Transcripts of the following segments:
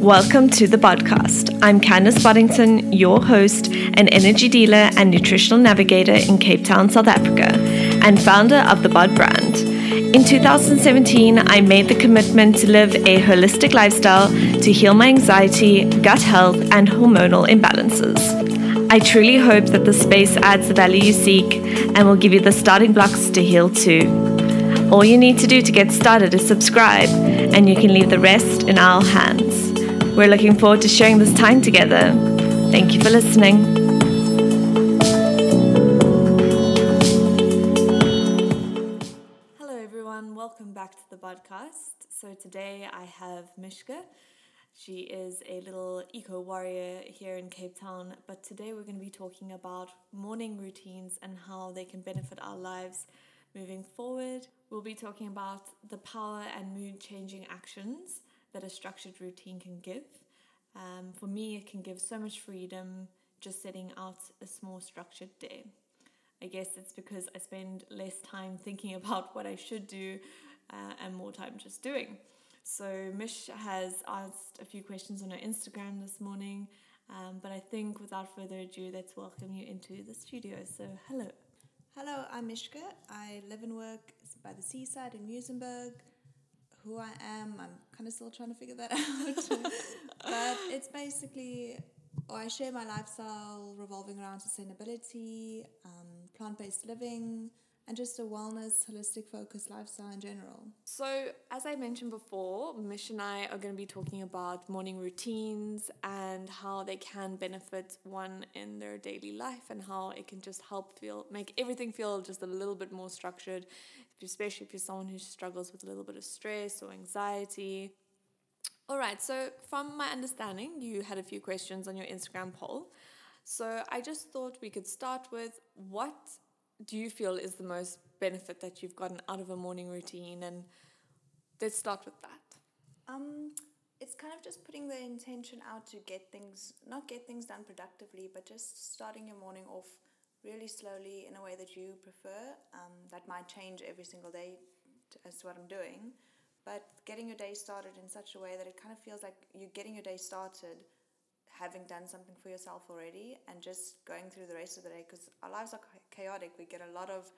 Welcome to the podcast. I'm Candice Boddington, your host, an energy dealer and nutritional navigator in Cape Town, South Africa, and founder of the Bod brand. In 2017, I made the commitment to live a holistic lifestyle to heal my anxiety, gut health, and hormonal imbalances. I truly hope that the space adds the value you seek and will give you the starting blocks to heal too. All you need to do to get started is subscribe, and you can leave the rest in our hands. We're looking forward to sharing this time together. Thank you for listening. Hello, everyone. Welcome back to the podcast. So, today I have Mishka. She is a little eco warrior here in Cape Town, but today we're going to be talking about morning routines and how they can benefit our lives moving forward. We'll be talking about the power and mood changing actions that a structured routine can give. Um, for me, it can give so much freedom just setting out a small structured day. I guess it's because I spend less time thinking about what I should do uh, and more time just doing. So, Mish has asked a few questions on her Instagram this morning, um, but I think without further ado, let's welcome you into the studio. So, hello. Hello, I'm Mishka. I live and work by the seaside in Muizenberg who I am. I'm kind of still trying to figure that out. but it's basically, I share my lifestyle revolving around sustainability, um, plant based living, and just a wellness, holistic focused lifestyle in general. So, as I mentioned before, Mish and I are going to be talking about morning routines and how they can benefit one in their daily life and how it can just help feel make everything feel just a little bit more structured especially if you're someone who struggles with a little bit of stress or anxiety. All right, so from my understanding, you had a few questions on your Instagram poll. So I just thought we could start with what do you feel is the most benefit that you've gotten out of a morning routine? And let's start with that. Um, it's kind of just putting the intention out to get things, not get things done productively, but just starting your morning off really slowly in a way that you prefer. Um, that might change every single day to, as to what I'm doing. But getting your day started in such a way that it kind of feels like you're getting your day started having done something for yourself already and just going through the rest of the day because our lives are chaotic. We get a lot of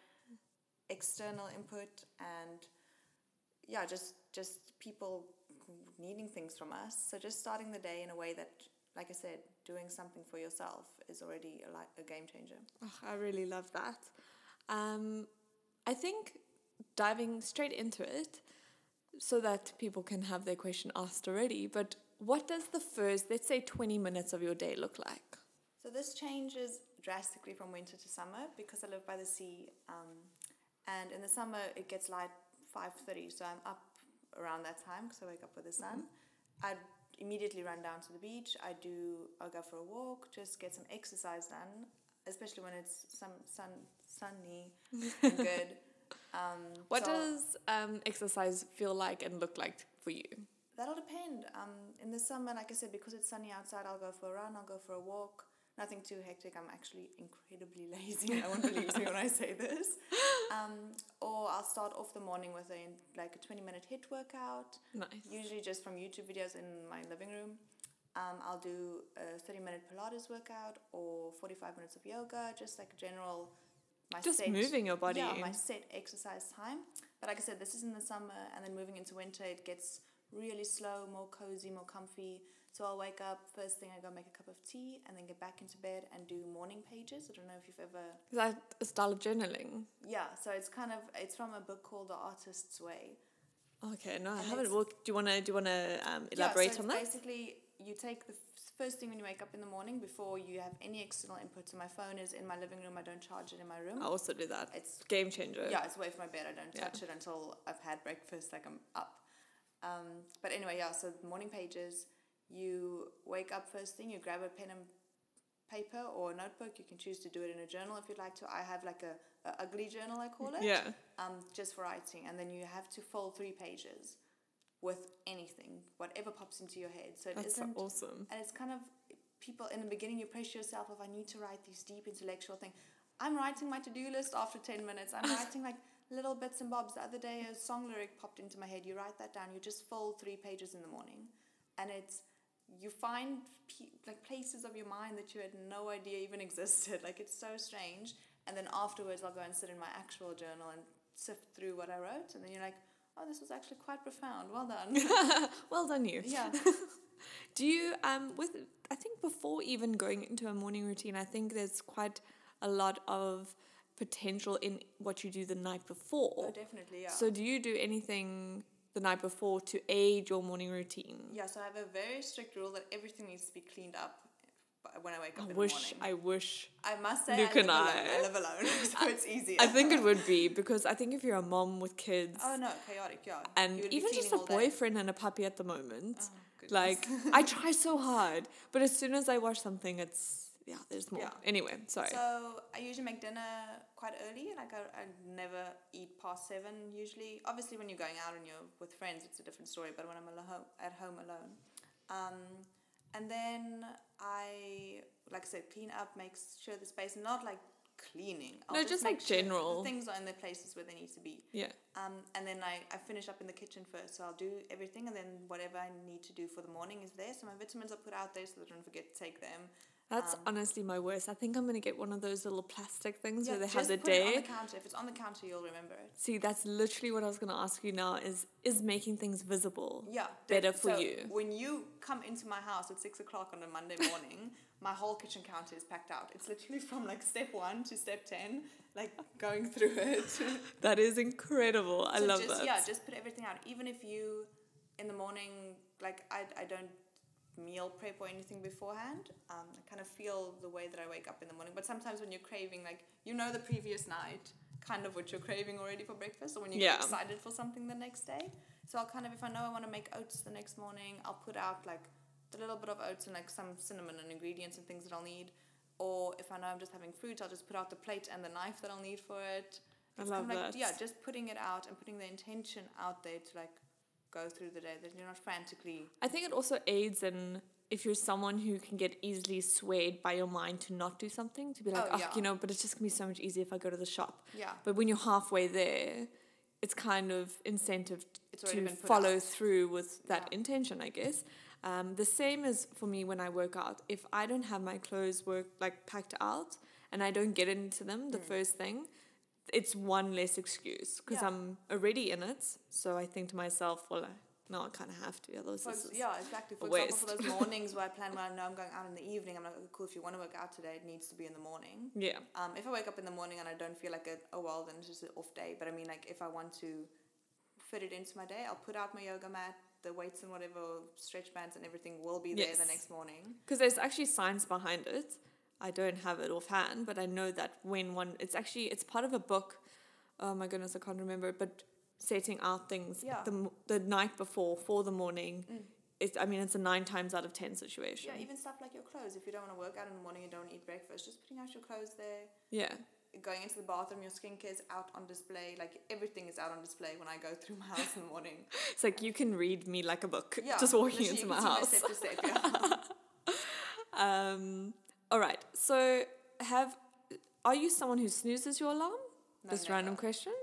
external input and yeah, just just people needing things from us. So just starting the day in a way that like I said, doing something for yourself is already a, a game changer. Oh, I really love that. Um, I think diving straight into it so that people can have their question asked already, but what does the first, let's say, 20 minutes of your day look like? So this changes drastically from winter to summer because I live by the sea. Um, and in the summer, it gets light 5.30, so I'm up around that time because I wake up with the sun. Mm-hmm. I'd immediately run down to the beach. I do. I'll go for a walk, just get some exercise done, especially when it's some sun sunny and good. Um, what so does um, exercise feel like and look like for you? That'll depend. Um, in the summer, like I said, because it's sunny outside, I'll go for a run. I'll go for a walk nothing too hectic. I'm actually incredibly lazy. No one believes me when I say this. Um, or I'll start off the morning with a like a 20 minute HIIT workout. Nice. Usually just from YouTube videos in my living room. Um, I'll do a 30 minute Pilates workout or 45 minutes of yoga, just like a general. My just set, moving your body. Yeah, my set exercise time. But like I said, this is in the summer, and then moving into winter, it gets really slow, more cozy, more comfy. So I'll wake up, first thing I go make a cup of tea and then get back into bed and do morning pages. I don't know if you've ever Is that a style of journaling? Yeah, so it's kind of it's from a book called The Artist's Way. Okay, no, and I haven't. Well, do you wanna do you wanna um, elaborate yeah, so on that? Basically, you take the first thing when you wake up in the morning before you have any external input. So my phone is in my living room. I don't charge it in my room. I also do that. It's game changer. Yeah, it's away from my bed. I don't yeah. touch it until I've had breakfast. Like I'm up. Um, but anyway, yeah. So morning pages you wake up first thing, you grab a pen and paper or a notebook. You can choose to do it in a journal if you'd like to. I have like a, a ugly journal, I call it. Yeah. Um, just for writing, and then you have to fill three pages with anything, whatever pops into your head. So it That's isn't awesome. And it's kind of people in the beginning. You pressure yourself if I need to write these deep intellectual things. I'm writing my to-do list after 10 minutes. I'm writing like little bits and bobs. The other day, a song lyric popped into my head. You write that down. You just fill three pages in the morning. And it's you find pe- like places of your mind that you had no idea even existed. Like it's so strange. And then afterwards, I'll go and sit in my actual journal and sift through what I wrote, and then you're like, oh, this was actually quite profound. Well done. well done, you. yeah. Do you um with I think before even going into a morning routine, I think there's quite a lot of potential in what you do the night before. Oh, definitely. Yeah. So do you do anything the night before to aid your morning routine? yeah. So I have a very strict rule that everything needs to be cleaned up when I wake up I in wish the morning. I wish I must say, Luke I live and alone. I- I live alone, so it's easier. I think it would be because I think if you're a mom with kids Oh no, chaotic. Yeah. and You would be even just a all day. boyfriend and a puppy at the moment, Oh, like I try so hard, but as soon as I watch something, it's yeah, there's more. Yeah. Anyway, sorry. So I usually make dinner quite early. Like I, I never eat past seven usually. Obviously, when you're going out and you're with friends, it's a different story. But when I'm alone, at home alone, um, and then I like I said, clean up, make sure the space not like cleaning. No, just, make like, sure general. the things are in their places where they need to be. yeah. Um, and then I, I finish up in the kitchen first. So I'll do everything and then whatever I need to do for the morning is there. So my vitamins are put out there so that I don't forget to take them. That's Um, honestly my worst. I think I'm gonna get one of those little plastic things Yeah, where they have the it on the counter. If it's on the counter, you'll remember it. See, that's literally what I was gonna ask you now. Is is making things visible? Yeah. Better for so you. When you come into my house at six o'clock on a Monday morning, my whole kitchen counter is packed out. It's literally from like step one to step ten, like going through it. That is incredible. I So love just, that. Yeah, just put everything out. Even if you, in the morning, like I, I don't meal prep or anything beforehand. Um, I kind of feel the way that I wake up in the morning. But sometimes when you're craving, like you know the previous night, kind of what you're craving already for breakfast, or when you Yeah. get excited for something the next day. So I'll kind of, if I know I want to make oats the next morning, I'll put out like a little bit of oats and like some cinnamon and ingredients and things that I'll need. Or if I know I'm just having fruit, I'll just put out the plate and the knife that I'll need for it. I It's love kind of like, that. Yeah, just putting it out and putting the intention out there to like go through the day that you're not frantically. I think it also aids in if you're someone who can get easily swayed by your mind to not do something, to be like, Oh, oh, yeah. you know, but it's just gonna be so much easier if I go to the shop. Yeah. But when you're halfway there, it's kind of incentive to follow out. through with that Yeah. intention, I guess. Um, the same as for me when I work out. If I don't have my clothes work like packed out and I don't get into them the Mm. first thing, it's one less excuse because Yeah. I'm already in it. So I think to myself, well, I, no, I kind of have to. Otherwise, For, this is yeah, exactly. For a example, for those mornings where I plan when I know I'm going out in the evening, I'm like, cool, if you want to work out today, it needs to be in the morning. yeah. Um, if I wake up in the morning and I don't feel like it, oh well, then it's just an off day. But I mean, like, if I want to fit it into my day, I'll put out my yoga mat, the weights and whatever, stretch bands and everything will be there Yes. the next morning. Because there's actually science behind it. I don't have it offhand, but I know that when one, it's actually it's part of a book. Oh my goodness, I can't remember but setting out things Yeah. the the night before for the morning. Mm. It's I mean it's a nine times out of ten situation. Yeah, even stuff like your clothes. If you don't want to work out in the morning, you don't eat breakfast, just putting out your clothes there. yeah. Going into the bathroom, your skincare is out on display. Like everything is out on display when I go through my house in the morning. It's like you can read me like a book. Yeah, just walking into my house. step, yeah. Um, all right. So have are you someone who snoozes your alarm? No, this never. random question.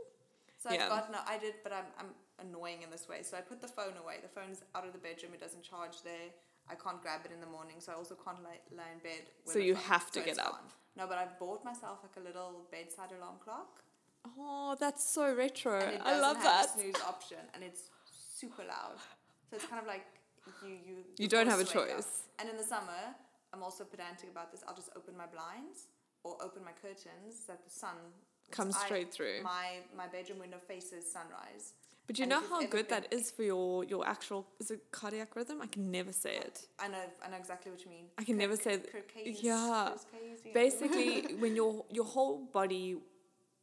So Yeah. I've got no, I did, but I'm I'm annoying in this way. So I put the phone away. The phone's out of the bedroom. It doesn't charge there. I can't grab it in the morning, so I also can't lie, lie in bed. So you phone, have to so get up. gone. No, but I've bought myself like a little bedside alarm clock, Oh, that's so retro. and it I love have that. a snooze option, and it's super loud. So it's kind of like you you. You don't have a wake up. choice. And in the summer, I'm also pedantic about this. I'll just open my blinds or open my curtains that the sun Comes I- straight through. My my bedroom window faces sunrise. But you And know how good that is for your your actual is it cardiac rhythm? I can never say it. I know, I know exactly what you mean. I can never say th- Circadian- yeah. Basically, when your your whole body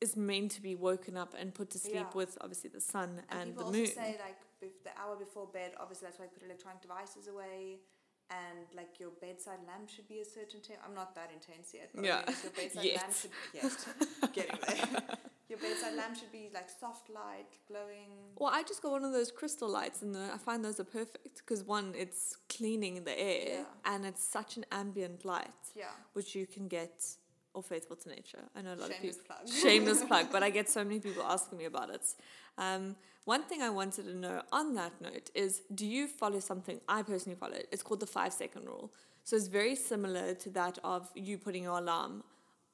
is meant to be woken up and put to sleep Yeah. with obviously the sun and, and, people the also moon. say like the hour before bed. Obviously, that's why I put electronic devices away. And like your bedside lamp should be a certain. I'm not that intense yet. But Yeah. I mean, your bedside Yet. lamp should yet getting there. your bedside lamp should be like soft light, glowing. well, I just got one of those crystal lights, and I find those are perfect because one, it's cleaning the air, Yeah. and it's such an ambient light, Yeah. which you can get or Faithful to Nature. I know a lot Shameless of people. plug. Shameless plug, but I get so many people asking me about it. Um, one thing I wanted to know on that note is do you follow something I personally follow? It's called the five second rule. So it's very similar to that of you putting your alarm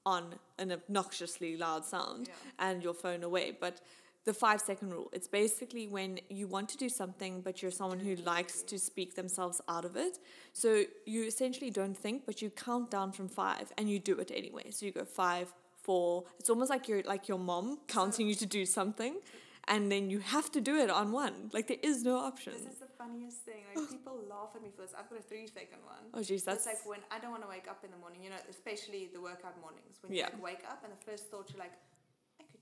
on an obnoxiously loud sound Yeah. and your phone away. But the five second rule, it's basically when you want to do something, but you're someone who likes to speak themselves out of it. So you essentially don't think, but you count down from five and you do it anyway. So you go five, four. It's almost like you're like your mom counting you to do something. And then you have to do it on one. Like there is no option. This is the funniest thing. Like people laugh at me for this. I've got a three second one. Oh jeez, that's it's like when I don't want to wake up in the morning, you know, especially the workout mornings. When you Yeah. like wake up and the first thought you're like,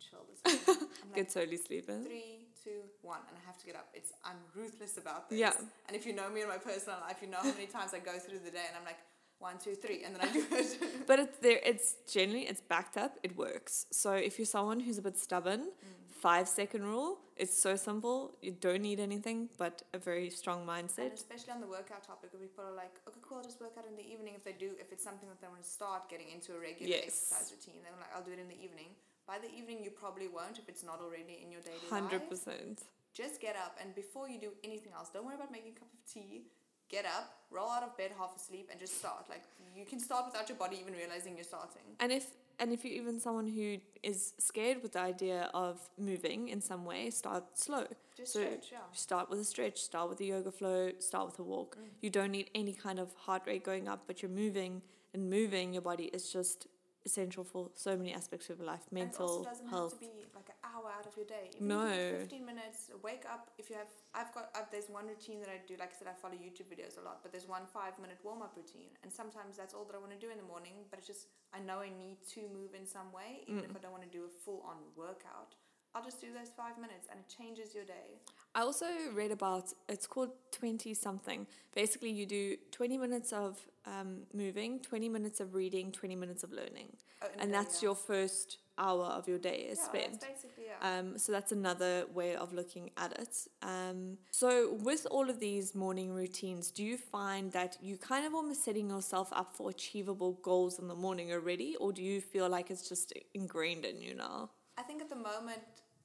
chill this morning. I'm like, get totally sleeping. three, two, one, and I have to get up. It's I'm ruthless about this. Yeah. And if you know me in my personal life, you know how many times I go through the day and I'm like, one, two, three, and then I do it. But it's there. It's generally it's backed up. It works. So if you're someone who's a bit stubborn, mm. five second rule. It's so simple. You don't need anything but a very strong and mindset. especially on the workout topic, where people are like, okay, cool, I'll just work out in the evening if they do, if it's something that they want to start getting into a regular Yes. exercise routine. They're like, I'll do it in the evening. By the evening, you probably won't if it's not already in your daily Hundred life. percent. Just get up, and before you do anything else, don't worry about making a cup of tea. Get up, roll out of bed half asleep, and just start. Like you can start without your body even realizing you're starting. And if and if you're even someone who is scared with the idea of moving in some way, start slow. Just So, stretch, yeah. Start with a stretch, start with a yoga flow, start with a walk. Mm. You don't need any kind of heart rate going up, but you're moving and moving your body is just essential for so many aspects of life, mental health. have to be like an hour out of your day. Even No. you 15 minutes, wake up. If you have, I've got, I've, there's one routine that I do. Like I said, I follow YouTube videos a lot, but there's one five minute warm up routine. And sometimes that's all that I want to do in the morning, but it's just, I know I need to move in some way, even Mm. if I don't want to do a full on workout. I'll just do those five minutes and it changes your day. I also read about it's called 20 something. Basically, you do 20 minutes of um, moving, 20 minutes of reading, 20 minutes of learning. Oh, in a And that's your first hour of your day is yeah, spent. Yeah. Um, so that's another way of looking at it. Um, so with all of these morning routines, do you find that you kind of almost setting yourself up for achievable goals in the morning already, or do you feel like it's just ingrained in you now? I think at the moment,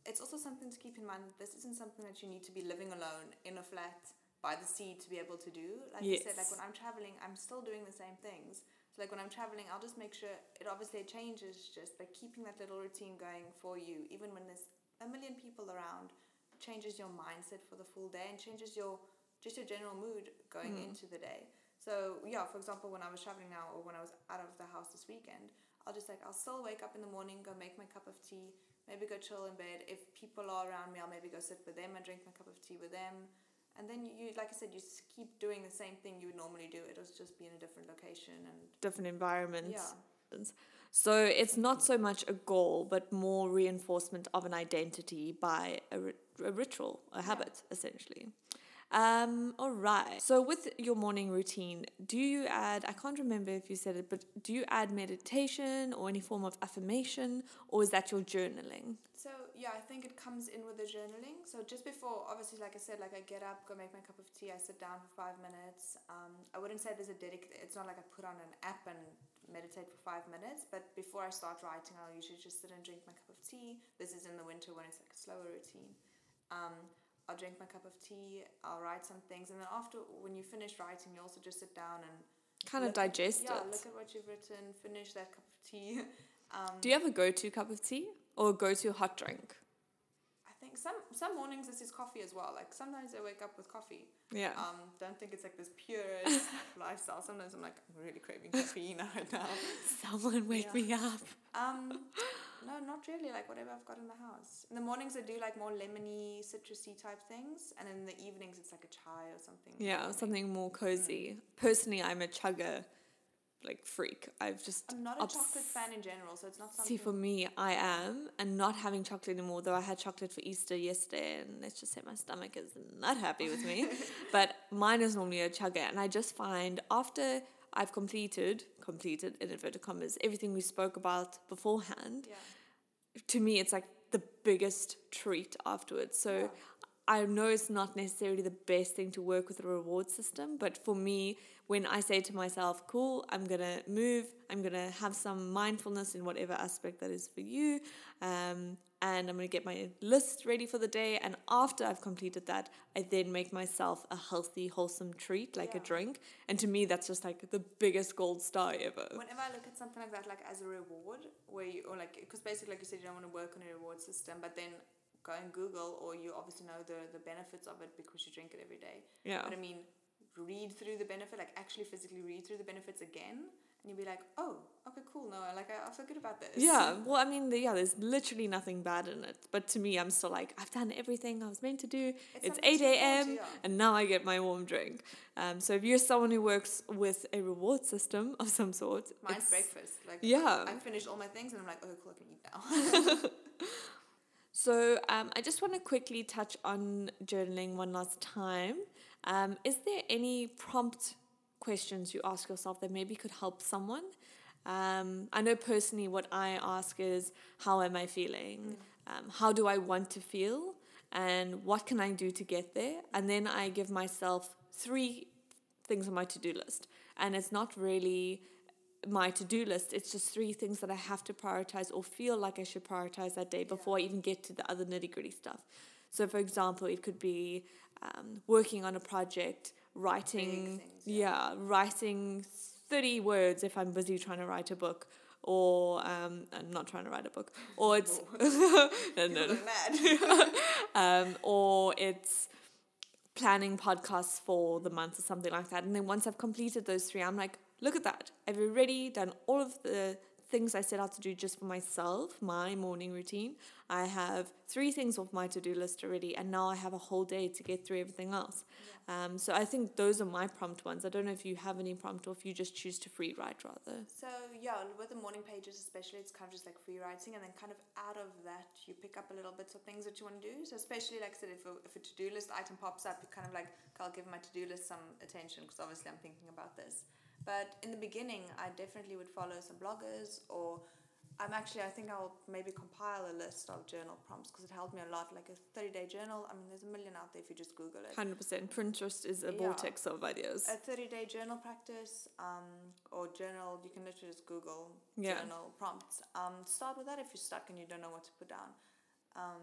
it's also something to keep in mind that this isn't something that you need to be living alone in a flat by the sea to be able to do. Like I said, like when I'm traveling, I'm still doing the same things. So like when I'm traveling, I'll just make sure it obviously changes just, but keeping that little routine going for you, even when there's a million people around, changes your mindset for the full day and changes your just your general mood going Mm. into the day. So yeah, for example, when I was traveling now or when I was out of the house this weekend, I'll just like I'll still wake up in the morning, go make my cup of tea, maybe go chill in bed. If people are around me, I'll maybe go sit with them and drink my cup of tea with them. And then you, like I said, you just keep doing the same thing you would normally do. It'll just be in a different location and Different environments. yeah. So it's not so much a goal, but more reinforcement of an identity by a, a ritual, a habit, essentially. Um, all right. So with your morning routine, do you add? I can't remember if you said it, but do you add meditation or any form of affirmation, or is that your journaling? So yeah, I think it comes in with the journaling. So just before, obviously, like I said, like I get up, go make my cup of tea, I sit down for five minutes. Um, I wouldn't say there's a dedicated. It's not like I put on an app and meditate for five minutes. But before I start writing, I'll usually just sit and drink my cup of tea. This is in the winter when it's like a slower routine. Um, I'll drink my cup of tea. I'll write some things, and then after, when you finish writing, you also just sit down and Kind of look at- digest yeah, it. look at what you've written, finish that cup of tea. Um, Do you have a go-to cup of tea or a go-to hot drink? I think some some mornings this is coffee as well. Like sometimes I wake up with coffee. Yeah. Um, don't think it's like this purest lifestyle. Sometimes I'm like I'm really craving caffeine right now. Someone wake yeah. me up. Um, no, not really. Like whatever I've got in the house. In the mornings I do like more lemony, citrusy type things, and in the evenings it's like a chai or something. Yeah, something more mm. cozy. Personally, I'm a chaga, like freak. I've just I'm not a obs- chocolate fan in general, so it's not something. See, for me, I am, and not having chocolate anymore. Though I had chocolate for Easter yesterday, and let's just say my stomach is not happy with me. but mine is normally a chaga, and I just find after I've completed, completed in inverted commas, everything we spoke about beforehand, yeah. to me, it's like the biggest treat afterwards. So Yeah. I know it's not necessarily the best thing to work with a reward system, but for me, when I say to myself, cool, I'm gonna move, I'm gonna have some mindfulness in whatever aspect that is for you, um, and I'm gonna get my list ready for the day. And after I've completed that, I then make myself a healthy, wholesome treat, like Yeah. a drink. And to me, that's just like the biggest gold star ever. Whenever I look at something like that, like as a reward, where you, or like, because basically, like you said, you don't want to work on a reward system, but then go and Google, or you obviously know the, the benefits of it because you drink it every day. Yeah. But I mean, read through the benefit, like actually physically read through the benefits again, and you'd be like, oh, okay, cool. No, like I, I feel good about this. Yeah, well, I mean, the, yeah, there's literally nothing bad in it. But to me, I'm still like, I've done everything I was meant to do. It's, something 8 to look forward to, a.m. and now I get my warm drink. Um, so if you're someone who works with a reward system of some sort, Mine's it's- breakfast. Like, Yeah. I finished all my things, and I'm like, oh, cool, I can eat now. So um, I just want to quickly touch on journaling one last time. Um, is there any prompt questions you ask yourself that maybe could help someone? Um, I know personally what I ask is, how am I feeling? Um, how do I want to feel? And what can I do to get there? And then I give myself three things on my to do list. And it's not really my to do list, it's just three things that I have to prioritize or feel like I should prioritize that day before I even get to the other nitty gritty stuff. So, for example, it could be um, working on a project, writing, things, yeah. writing 30 words if I'm busy trying to write a book. Or um, I'm not trying to write a book, or it's no, no, no. Um, or it's planning podcasts for the month or something like that. And then once I've completed those three, I'm like, look at that. I've already done all of the things I set out to do just for myself, my morning routine. I have three things off my to do list already, and now I have a whole day to get through everything else. Um, so I think those are my prompt ones. I don't know if you have any prompt or if you just choose to free write rather. So yeah, with the morning pages especially, it's kind of just like free writing, and then kind of out of that, you pick up a little bits of things that you want to do. So especially like I said, if a, if a to do list item pops up, you kind of like I'll give my to do list some attention because obviously I'm thinking about this. But in the beginning, I definitely would follow some bloggers or. I'm actually, I think I'll maybe compile a list of journal prompts because it helped me a lot. Like a 30 day journal, I mean, there's a million out there if you just Google it. 100%. Pinterest is a Yeah. vortex of ideas. a 30 day journal practice um, or journal you can literally just google Yeah. journal prompts um, start with that if you're stuck and you don't know what to put down um,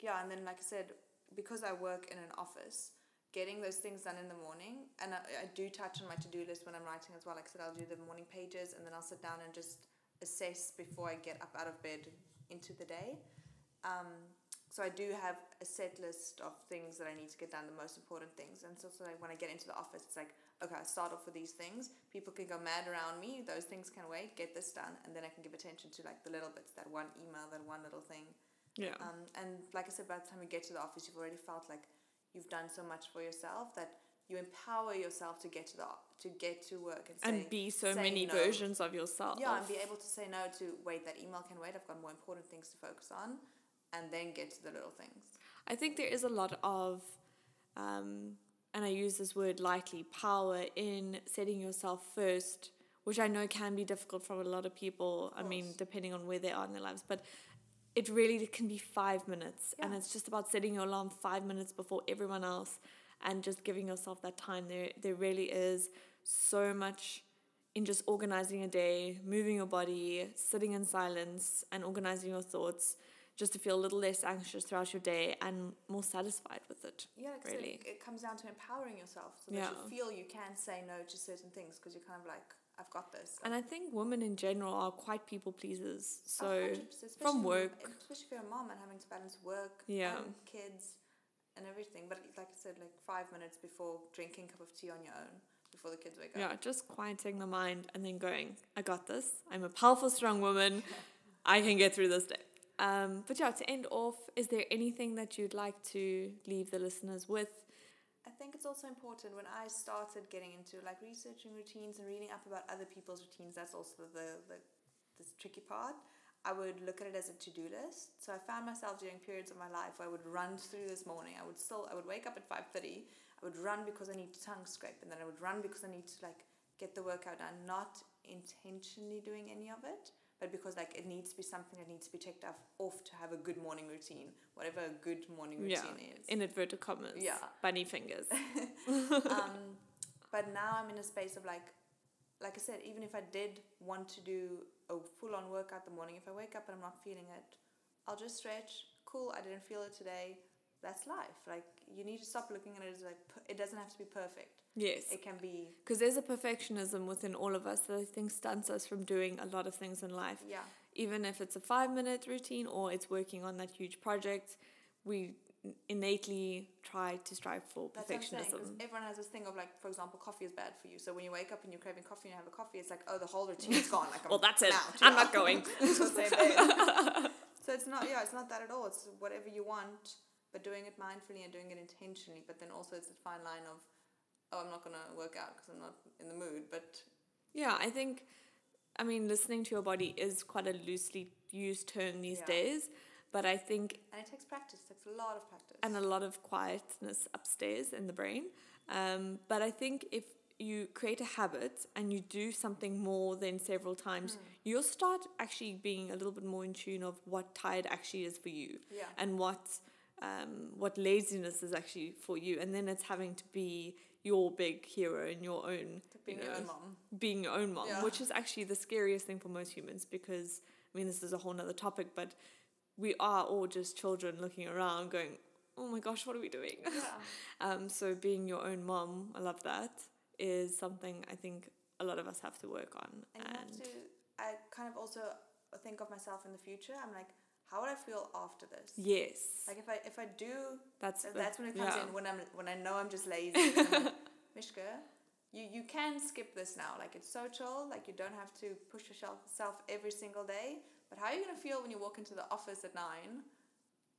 yeah and then like i said because i work in an office getting those things done in the morning and i, I do touch on my to-do list when i'm writing as well like i said i'll do the morning pages and then i'll sit down and just assess before i get up out of bed into the day um, so I do have a set list of things that I need to get done, the most important things. And so, so like when I get into the office, it's like, okay, I start off with these things. People can go mad around me. Those things can wait. Get this done, and then I can give attention to like the little bits, that one email, that one little thing. Yeah. Um, and like I said, by the time you get to the office, you've already felt like you've done so much for yourself that you empower yourself to get to the to get to work and, and say, be so many no. versions of yourself. Yeah, and be able to say no to wait. That email can wait. I've got more important things to focus on, and then get to the little things. I think there is a lot of, um, and I use this word lightly, power in setting yourself first, which I know can be difficult for a lot of people. I mean, depending on where they are in their lives, but it really can be five minutes, and it's just about setting your alarm five minutes before everyone else, and just giving yourself that time. There, there really is so much in just organizing a day, moving your body, sitting in silence, and organizing your thoughts, just to feel a little less anxious throughout your day and more satisfied with it. Yeah, Really. it, it comes down to empowering yourself so that Yeah. you feel you can say no to certain things because you're kind of like, I've got this. And I think women in general are quite people pleasers. So from work, especially if you're a mom and having to balance work Yeah. and kids and everything. But like I said, like five minutes before drinking a cup of tea on your own before the kids wake up. yeah, just quieting the mind and then going, I got this. I'm a powerful, strong woman. I can get through this day. Um, but yeah, to end off, is there anything that you'd like to leave the listeners with? I think it's also important when I started getting into like researching routines and reading up about other people's routines. That's also the the this tricky part. I would look at it as a to do list. So I found myself during periods of my life where I would run through this morning. I would still I would wake up at five thirty. I would run because I need to tongue scrape, and then I would run because I need to like get the workout done. Not intentionally doing any of it, but because like it needs to be something that needs to be checked off, off to have a good morning routine, whatever a good morning routine yeah. is. In inverted commas. Yeah. Bunny fingers. um, but now I'm in a space of like, like I said, even if I did want to do a full on workout in the morning, if I wake up and I'm not feeling it, I'll just stretch. Cool, I didn't feel it today. That's life. Like you need to stop looking at it as like it doesn't have to be perfect. Yes. It can be Because there's a perfectionism within all of us that I think stunts us from doing a lot of things in life. yeah, Even if it's a five minute routine or it's working on that huge project, we innately try to strive for that's I'm saying. perfectionism. everyone has this thing of like, for example, coffee is bad for you. So when you wake up and you're craving coffee and you have a coffee, it's like, oh, the whole routine's gone. Like, Well, that's it. out, I'm yeah. not going. It's the same day. so it's not, yeah, it's not that at all. It's whatever you want, but doing it mindfully and doing it intentionally. But then also it's a fine line of, oh, I'm not gonna work out because I'm not in the mood. But Yeah, I think, I mean, listening to your body is quite a loosely used term these Yeah. days, but I think, and it takes practice. It takes a lot of practice. and a lot of quietness upstairs in the brain. Um, but I think if you create a habit and you do something more than several times, Hmm. you'll start actually being a little bit more in tune of what tired actually is for you. yeah, and what um, what laziness is actually for you, and then it's having to be your big hero and your own, being you your own mom. being your own mom, Yeah. which is actually the scariest thing for most humans because I mean this is a whole nother topic, but we are all just children looking around going, oh my gosh, what are we doing? Yeah. um, so being your own mom, I love that, is something I think a lot of us have to work on. And have to, I kind of also think of myself in the future. I'm like, how would I feel after this? yes, Like if I if I do, that's the- that's when it comes yeah. in. When I'm when I know I'm just lazy. I'm like, Mishka, you you can skip this now. Like it's so chill. Like you don't have to push yourself self every single day. But how are you gonna feel when you walk into the office at nine?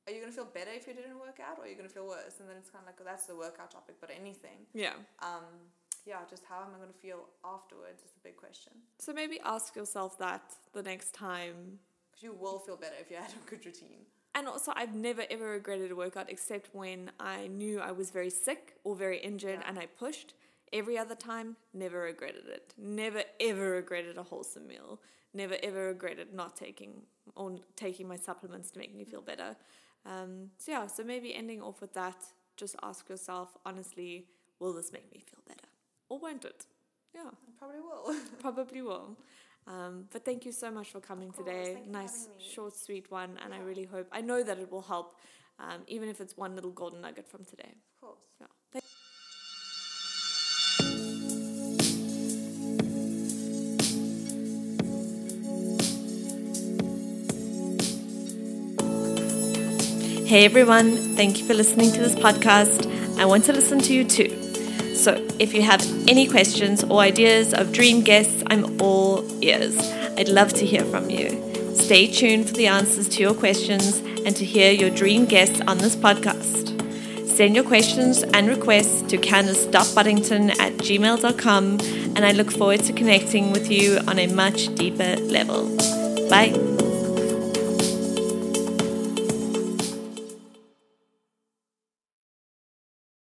Are you gonna feel better if you didn't work out, or are you gonna feel worse? And then it's kind of like, well, that's the workout topic. But anything, Yeah. um, yeah, just how am I gonna feel afterwards is the big question. So maybe ask yourself that the next time. Because you will feel better if you had a good routine. And also, I've never ever regretted a workout except when I knew I was very sick or very injured Yeah. and I pushed. Every other time, never regretted it. Never ever regretted a wholesome meal. Never ever regretted not taking or taking my supplements to make me feel better. Um, so yeah, so maybe ending off with that. Just ask yourself honestly, will this make me feel better, or won't it? Yeah. Probably will. Probably will. Um, but thank you so much for coming course, today. thank you for Nice, short, sweet one. And I really hope, I know that it will help, um, even if it's one little golden nugget from today. of course. Yeah. Thank- Hey everyone, thank you for listening to this podcast. I want to listen to you too. So if you have any questions or ideas of dream guests, I'm all ears. I'd love to hear from you. Stay tuned for the answers to your questions and to hear your dream guests on this podcast. Send your questions and requests to candice.boddington at gmail.com and I look forward to connecting with you on a much deeper level. Bye.